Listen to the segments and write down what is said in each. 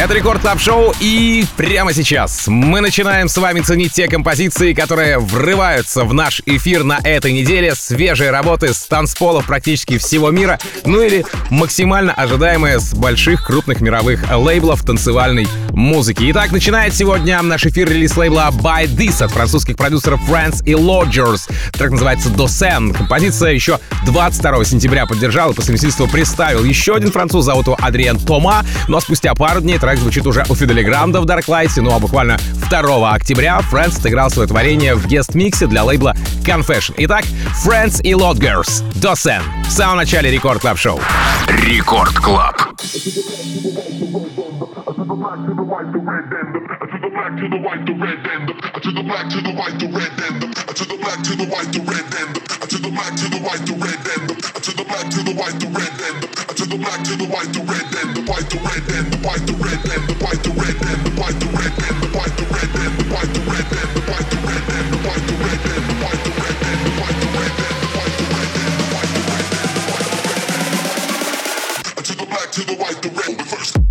Это Record Club Show, и прямо сейчас мы начинаем с вами ценить те композиции, которые врываются в наш эфир на этой неделе. Свежие работы с танцполов практически всего мира, ну или максимально ожидаемые с больших крупных мировых лейблов танцевальной музыки. Итак, начинает сегодня наш эфир релиз лейбла Bite This от французских продюсеров Friends и Lodgers. Трек называется Досен. Композиция еще 22 сентября поддержал и по совместительству представил еще один француз, зовут его Адриен Тома, но спустя пару дней трек звучит уже у Фидели Гранда в Dark Light, ну а буквально 2 октября Friends сыграл свое творение в гест-миксе для лейбла Confession. Итак, Friends и Lodgers. Досен. В самом начале Рекорд Клаб Шоу. Рекорд Клаб. white, black, to the white, the red, and the to the black, to the white, the red, and the to the black, to the white, the red, and the to the black, to the white, the red, and the to the black, to the white, the red, and the to the black, to the white, the red, and the white, the red, and the white, the red, and the white, the red, and the white, the red, and the white, the red, and the white, the red, and the white, the red, and the white, the red, and the white, the red, and the white, the red, and the white, the red, and the white, the red, and the white, the red, and to the black, to the white, the red, first.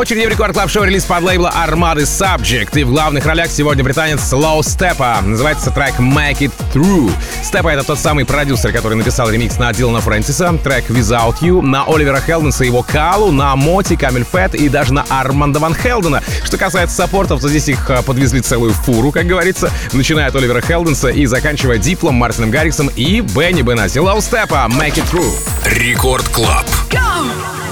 Очереди в Record Club Show релиз подлейбла Armada Subjekt. И в главных ролях сегодня британец Low Steppa. Называется трек Make It Through. Steppa это тот самый продюсер, который написал ремикс на Дилана Фрэнсиса, трек Without You, на Оливера Хелденса и его Коалу, на MOTi, CamelPhat и даже на Арманда Ван Хелдена. Что касается саппортов, то здесь их а, подвезли целую фуру, как говорится, начиная от Оливера Хелденса и заканчивая Диплом, Мартином Гарриксом и Бенни Бенаси. Low Steppa, Make It Through. Record Club. Go!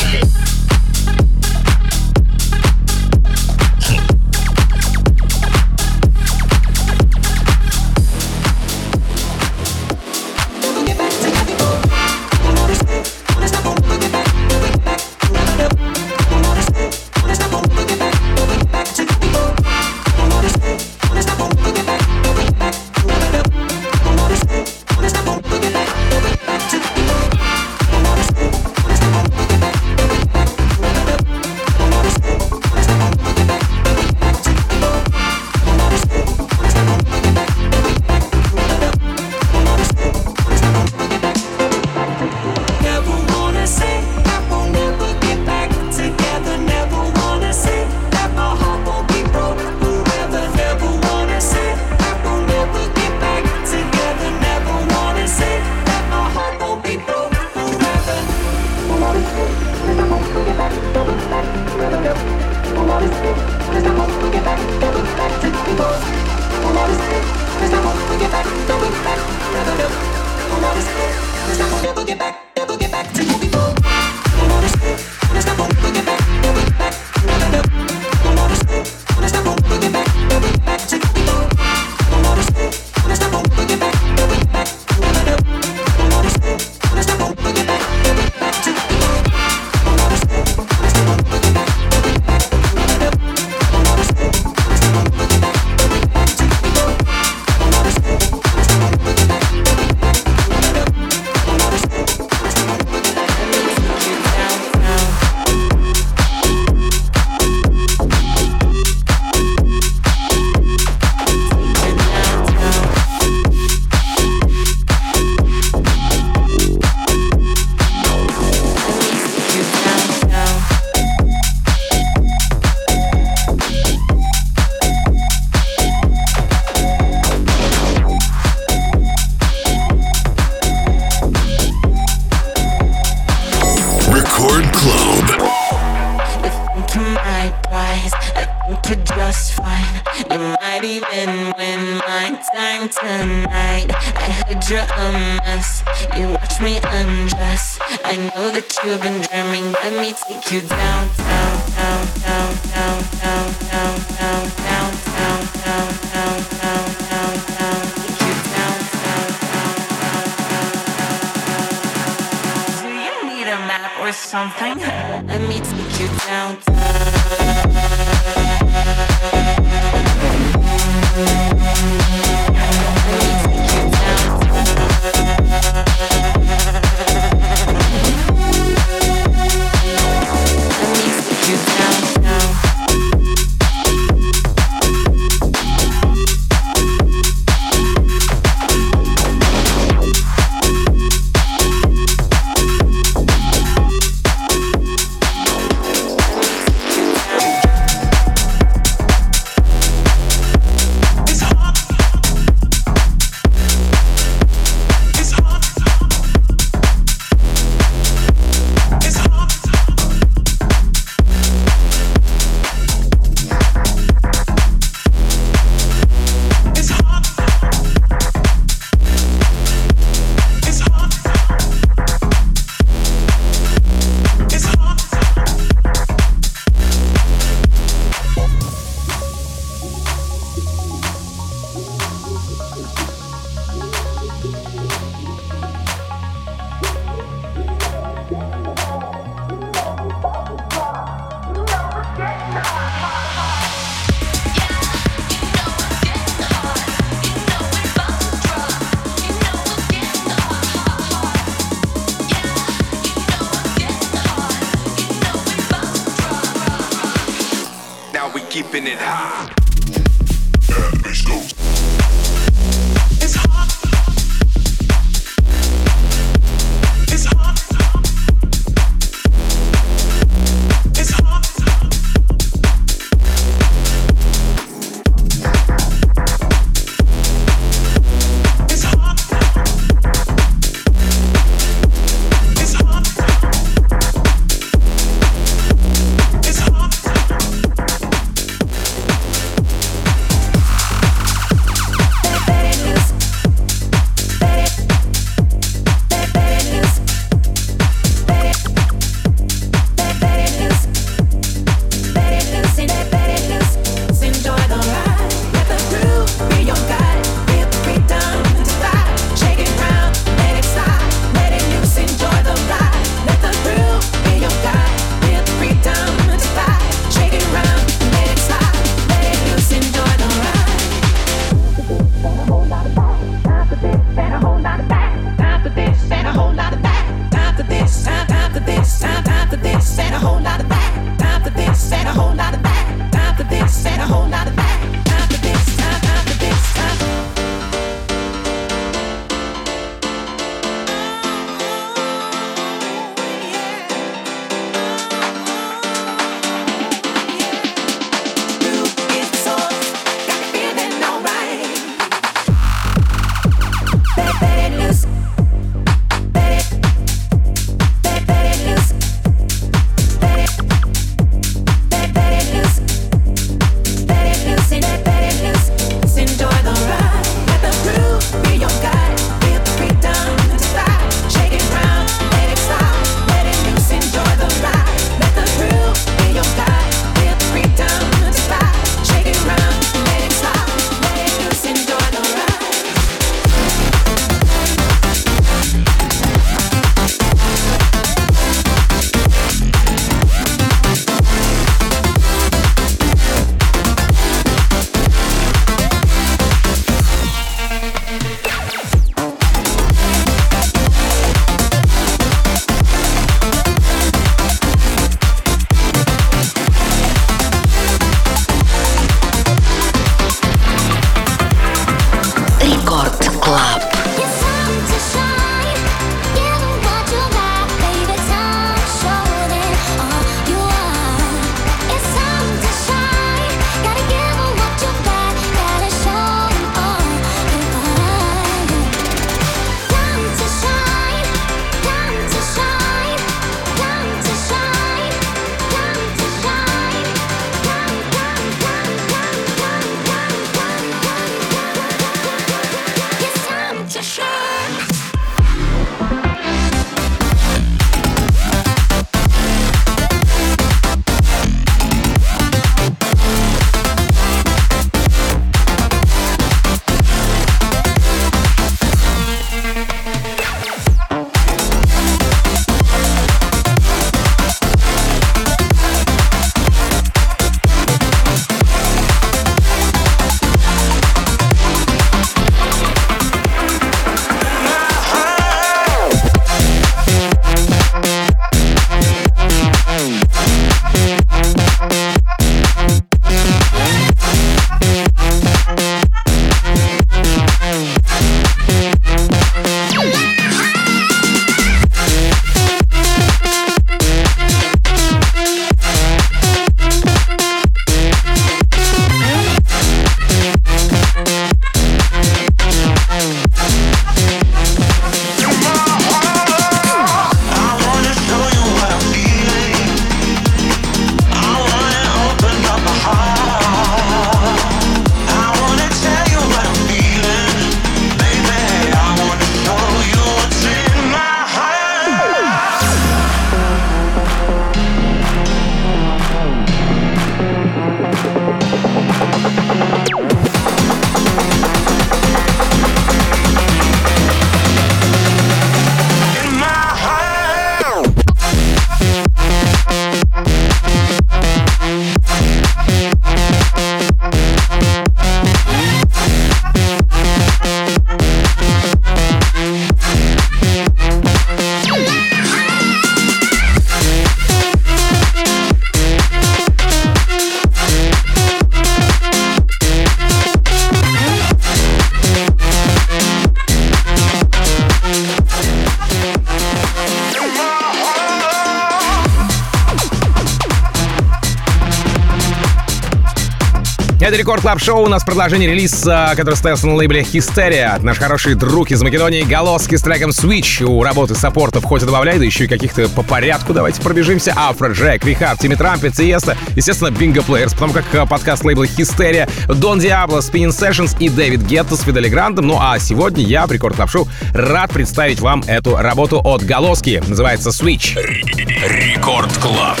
Это Рекорд Клаб Шоу. У нас продолжение релиза, который состоялся на лейбле Hysteria. Наш хороший друг из Македонии Голоски с треком Switch. У работы саппортов хоть и добавляй, да еще и каких-то по порядку. Давайте пробежимся. Афро, Джек, Рихард, Тимми Трампет, Сиеста, естественно, Бинго Плеерс, потому как э, подкаст лейбла Hysteria, Дон Диабло, Spinning Sessions и Дэвид Гетто с Фидели Грандом. Ну а сегодня я, в Рекорд Клаб Шоу, рад представить вам эту работу от Голоски. Называется Switch. Рекорд Клаб.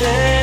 take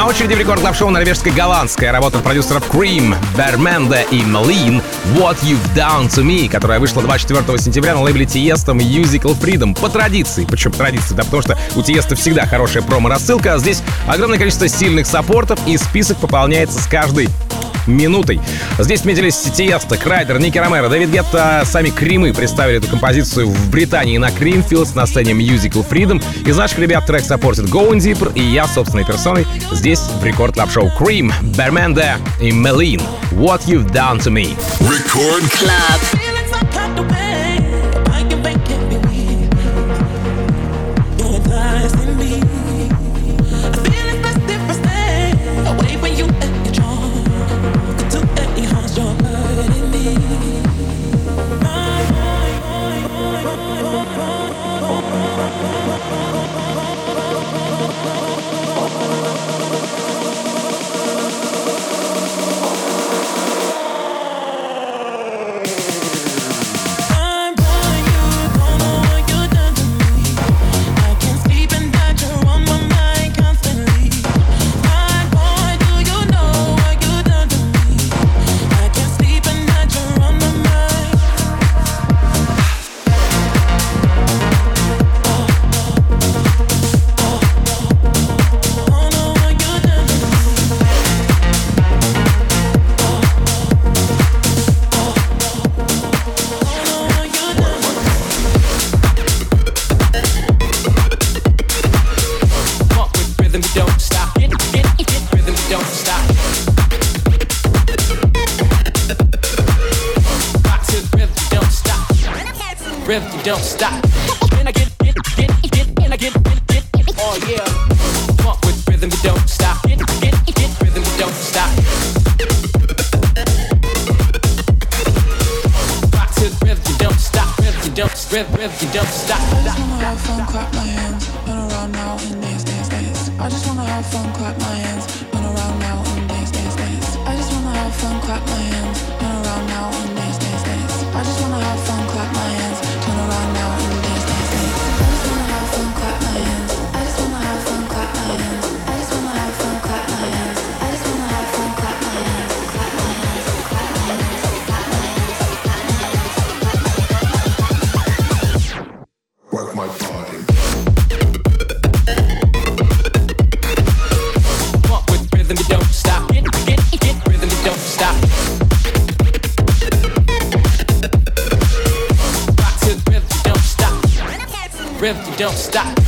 очереди в Record Club Show норвежско-голландская работа продюсеров KREAM, Bemendé и Millean «What You've Done To Me», которая вышла 24 сентября на лейбле Тиеста Musical Freedom по традиции. Почему по традиции? Да потому что у Тиеста всегда хорошая промо-рассылка, а здесь огромное количество сильных саппортов и список пополняется с каждой минутой. Здесь отметились Тиеста, Крайдер, Ники Ромеро, Дэвид Гетта, сами Кримы представили эту композицию в Британии на Creamfields на сцене Musical Freedom. Из наших ребят трек саппортит Going Deeper и я собственной персоной здесь в рекорд клаб шоу Cream, Берменда и Мелин. What You've Done To Me. Record Club. rhythm don't stop. When I get it, get it, and I get it, get it, oh yeah. Walk with rhythm you don't stop. Get get get rhythm you don't stop. Rock to the rhythm you don't stop. Rhythm you don't rhythm rhythm you don't stop. I just wanna have fun, clap my hands, run around now and dance, dance, dance. I just wanna have fun, clap my hands, run around now and dance, dance, dance. I just wanna have fun, clap my hands, run around now and dance. don't stop.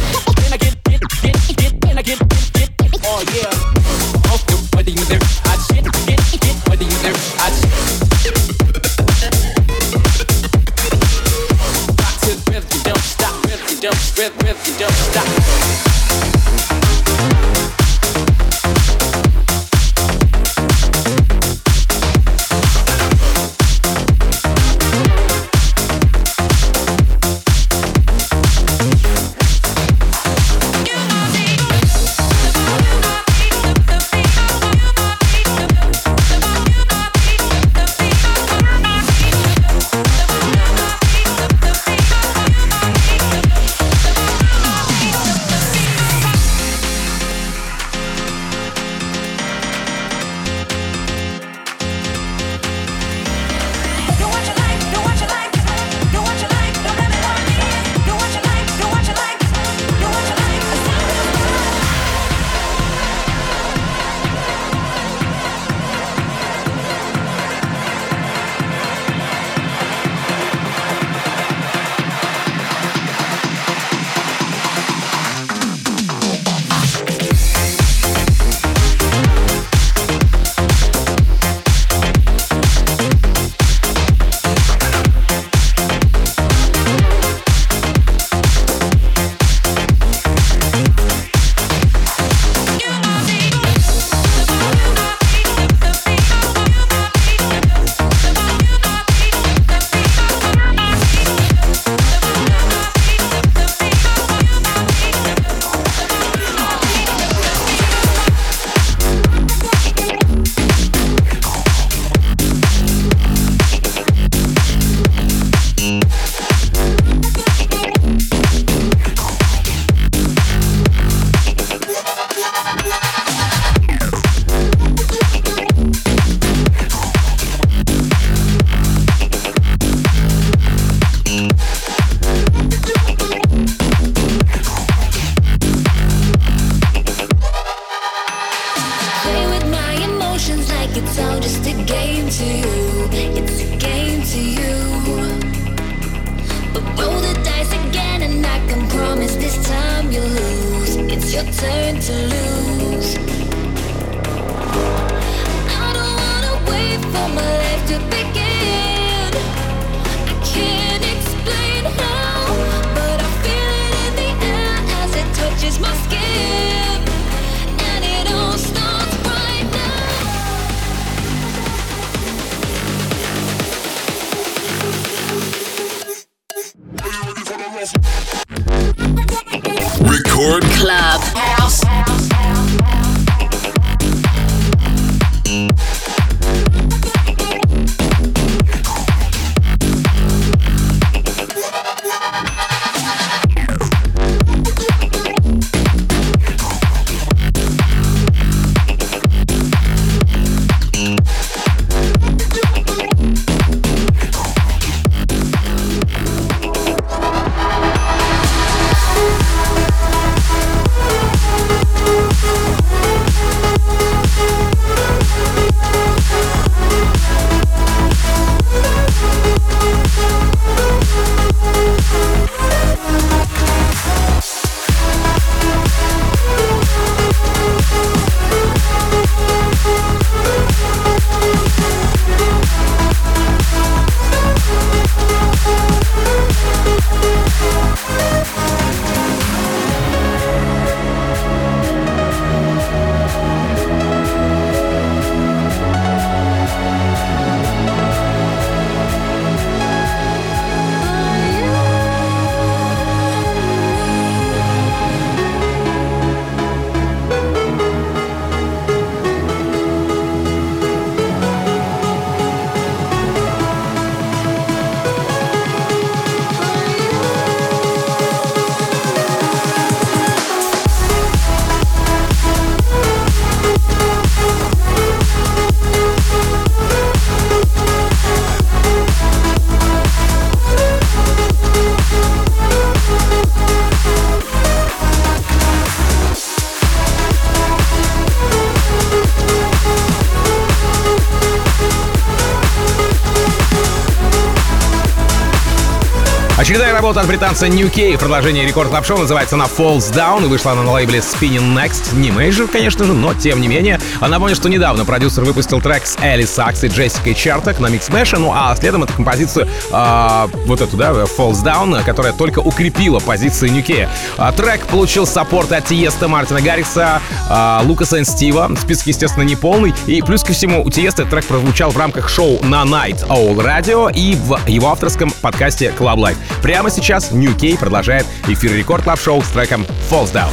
Работа от британца New K. Продолжение Record Club Show называется она Falls Down и вышла на лейбле Spinnin' Next. Не мейджор, конечно же, но тем не менее. А напомню, что недавно продюсер выпустил трек с Элли Сакс и Джессикой Чарток на Mash, ну а следом эту композицию, а, вот эту, да, Falls Down, которая только укрепила позиции New K. А, трек получил саппорт от Тиеста, Мартина Гаррикса, а, Лукаса и Стива. Список, естественно, не полный. И плюс ко всему, у Тиеста трек прозвучал в рамках шоу на Night Owl Radio и в его авторском подкасте Club Life. Прямо сейчас New K продолжает эфир рекорд клаб шоу с треком Falls Down.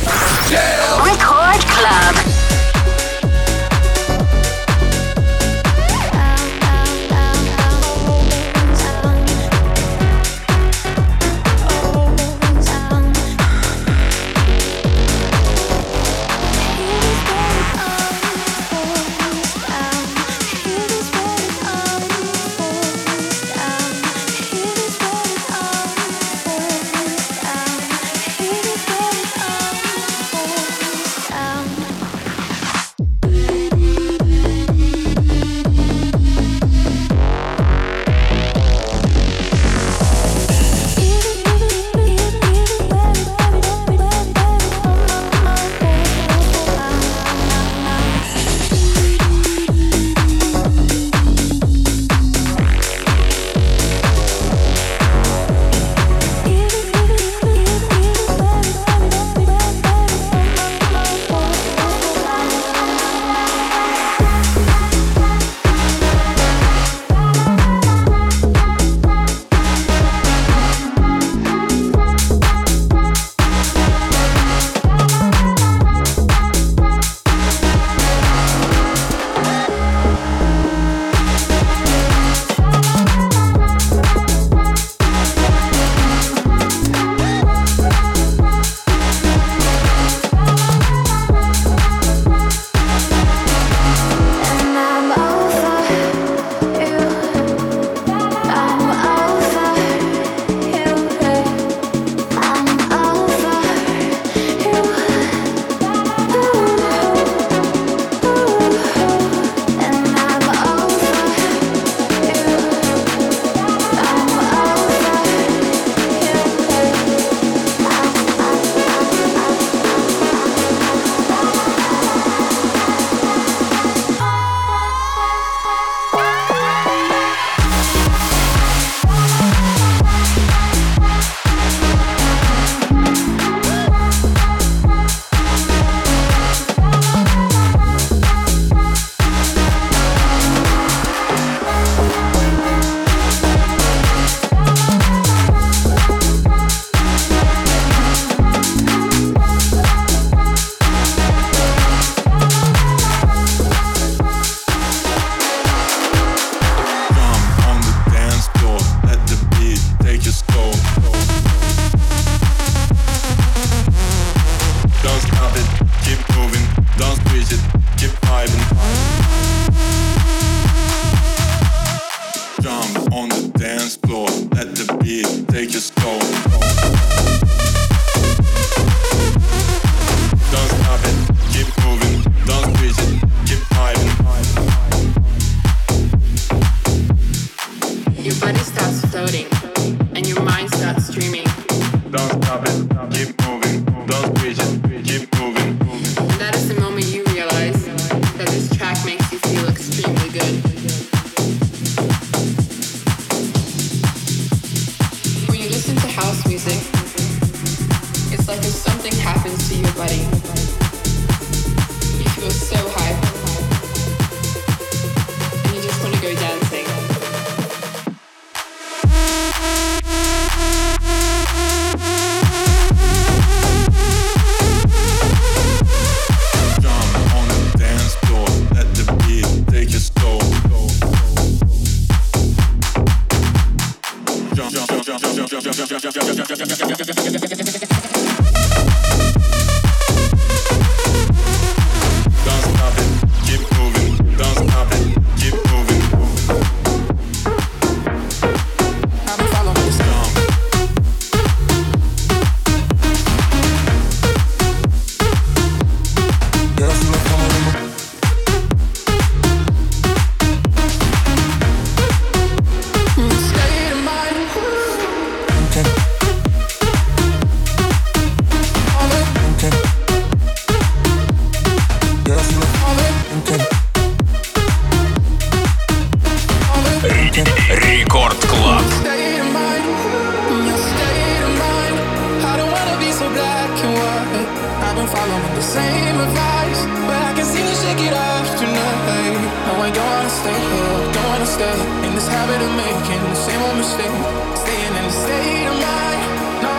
Advice, but I can see you shake it off tonight. No, I don't wanna stay here, don't wanna stay in this habit of making the same old mistake. Staying in the state of mind, no,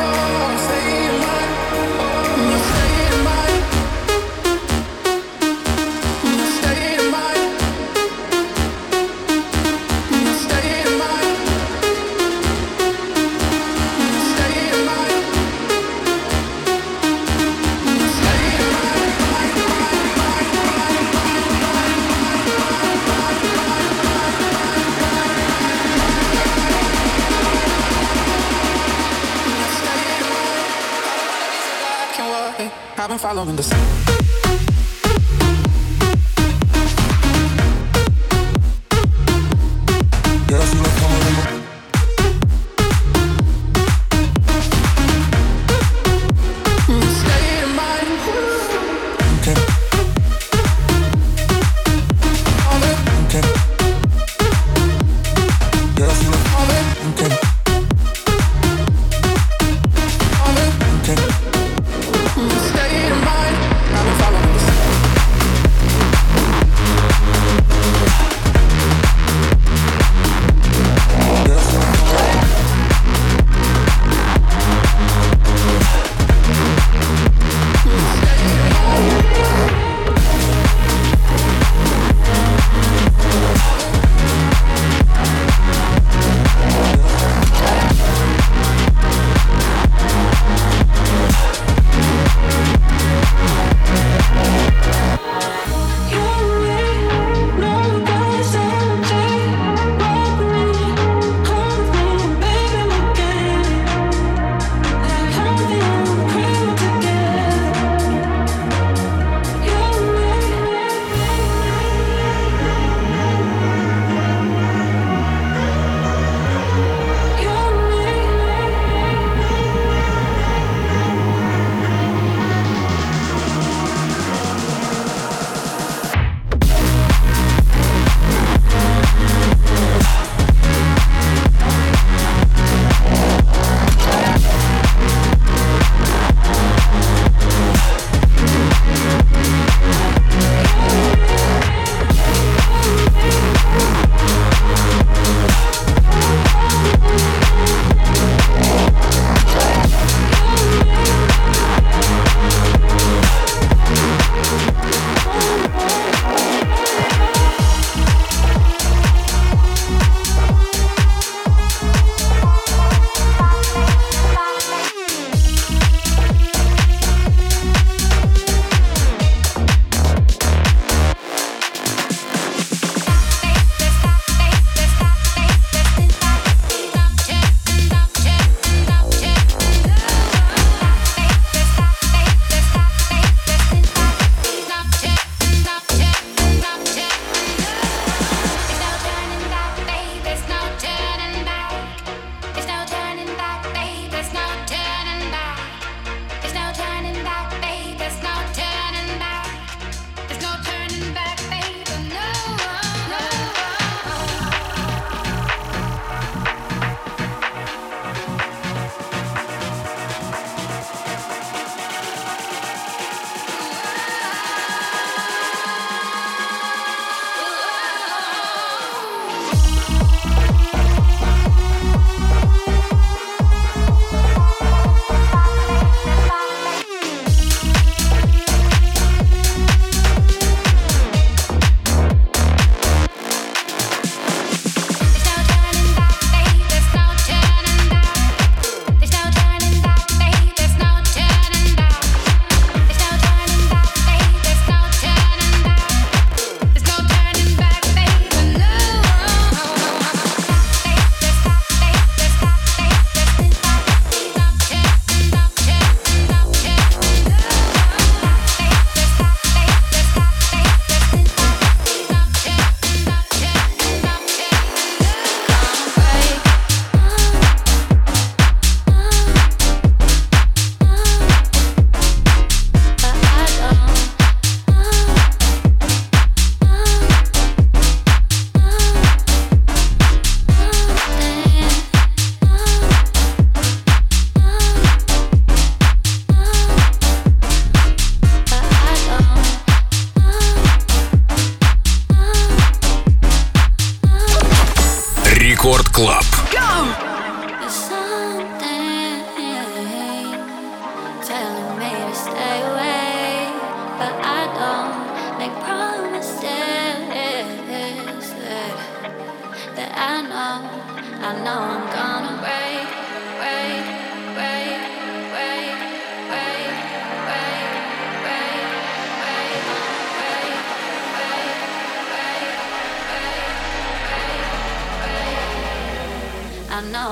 state in the sun.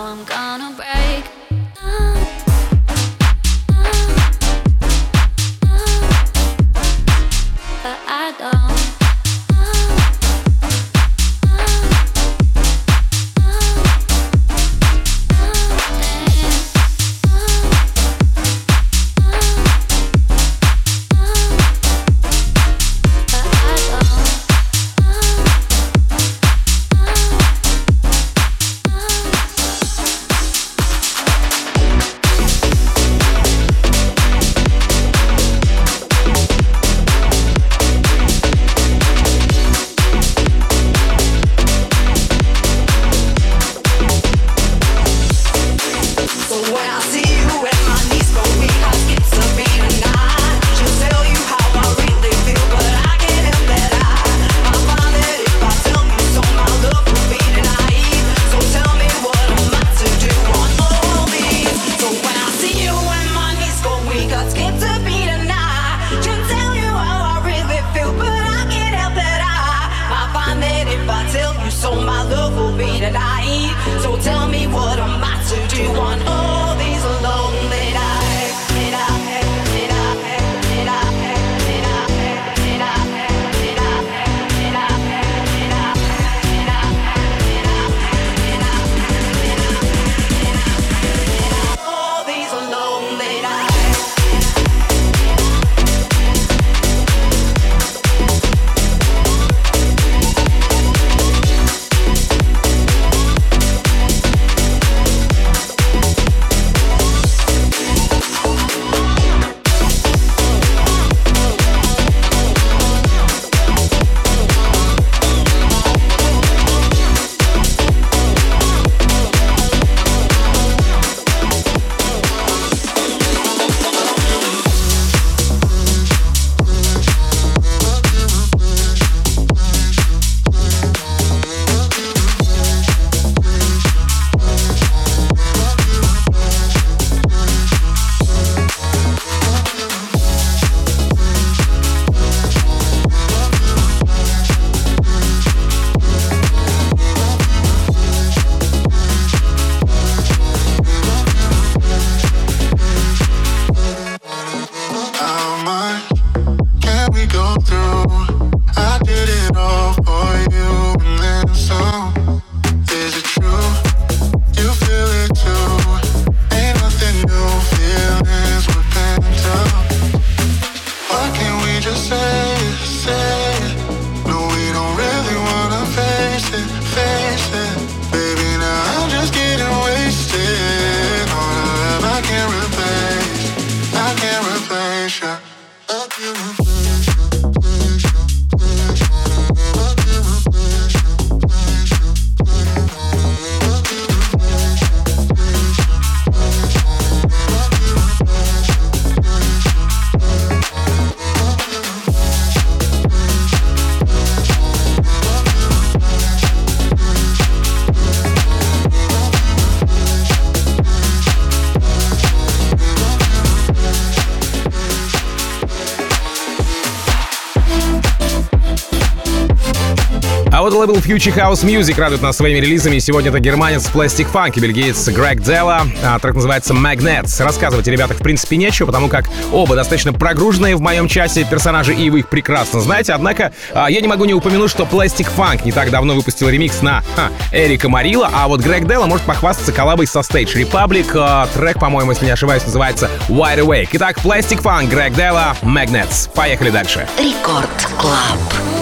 I'm gonna break Future House Music радует нас своими релизами. Сегодня это германец Plastic Funk и бельгиец Грег Делла. А, трек называется Magnets. Рассказывать о ребятах в принципе нечего, потому как оба достаточно прогруженные в моем часе персонажи, и вы их прекрасно знаете. Однако а, я не могу не упомянуть, что Plastic Funk не так давно выпустил ремикс на ха, Эрика Марила, а вот Грег Делла может похвастаться коллабой со Stage Republic. А, трек, по-моему, если не ошибаюсь, называется Wide Awake. Итак, Plastic Funk, Грег Делла, Magnets. Поехали дальше. Рекорд Клаб.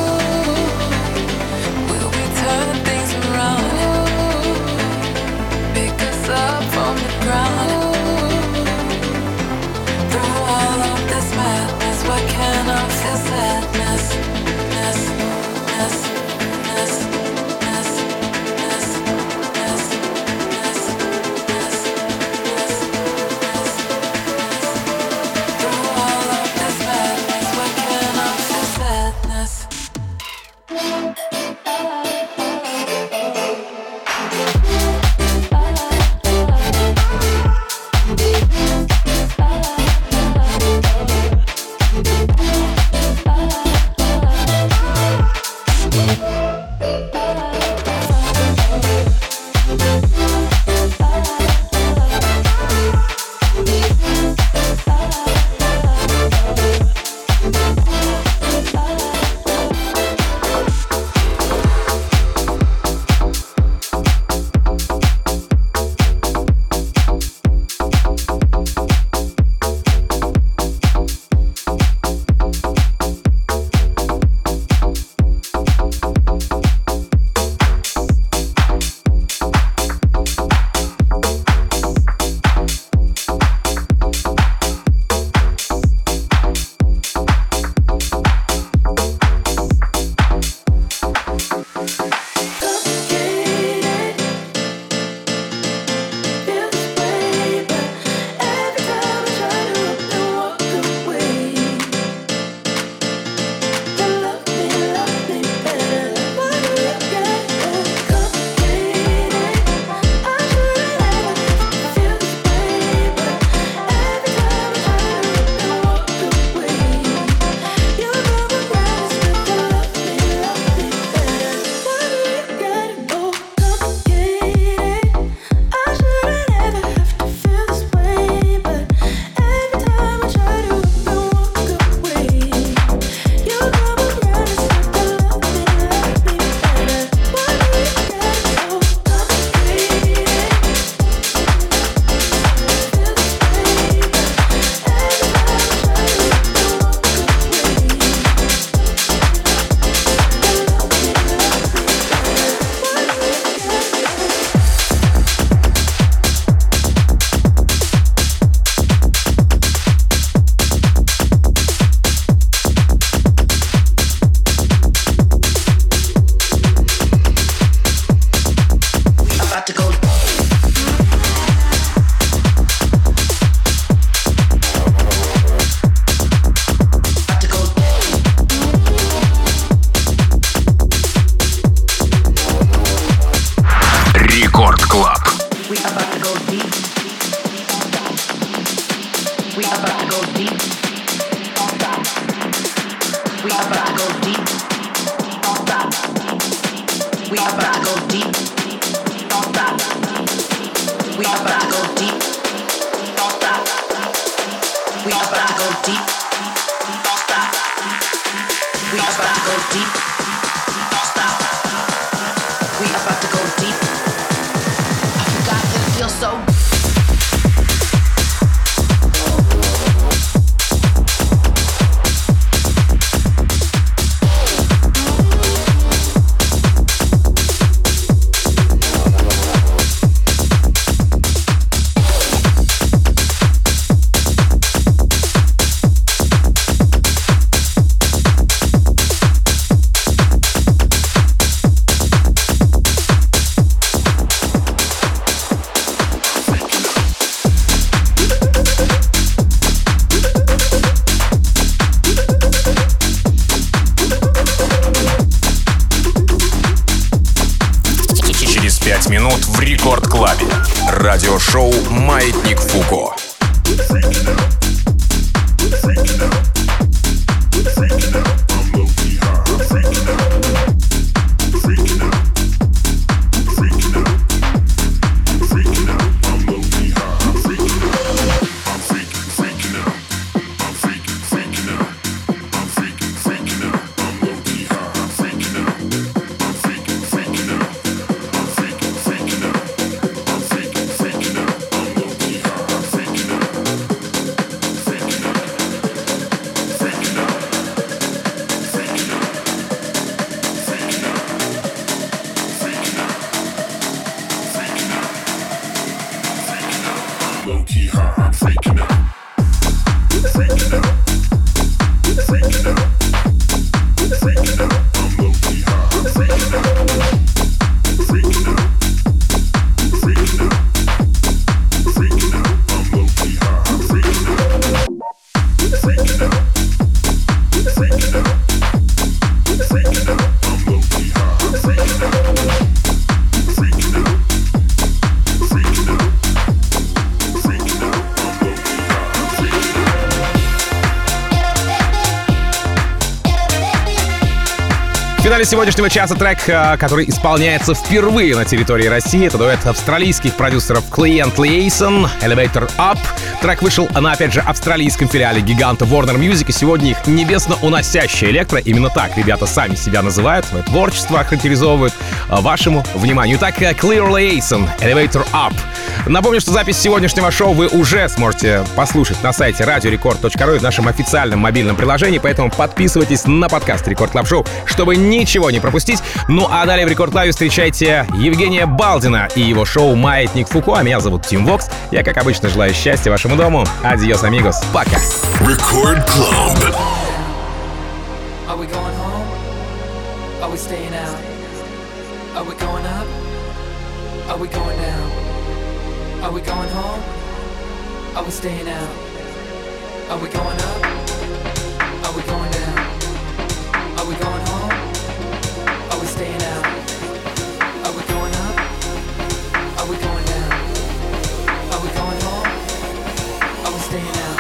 We about to go deep. We about to go deep. Сегодняшнего часа трек, э, который исполняется впервые на территории России. Это дуэт австралийских продюсеров Client Liaison, Elevator Up. Трек вышел на, опять же, австралийском филиале гиганта Warner Music, и сегодня их небесно уносящая электро. Именно так ребята сами себя называют, свое творчество охарактеризовывают э, вашему вниманию. Итак, э, Client Liaison, Elevator Up. Напомню, что запись сегодняшнего шоу вы уже сможете послушать на сайте radiorecord.ru и в нашем официальном мобильном приложении, поэтому подписывайтесь на подкаст Record Club Show, чтобы ничего не пропустить. Ну а далее в Record Club е встречайте Евгения Балдина и его шоу «Маятник Фуко», а меня зовут Тим Вокс. Я, как обычно, желаю счастья вашему дому. Adiós, amigos. Пока. Рекорд Клаб. Are we going home? Are we staying out? Are we going up? Are we going down? Are we going home? Are we staying out? Are we going up? Are we going down? Are we going home? Are we staying out? Are we going up? Are we going down? Are we going home? Are we staying out?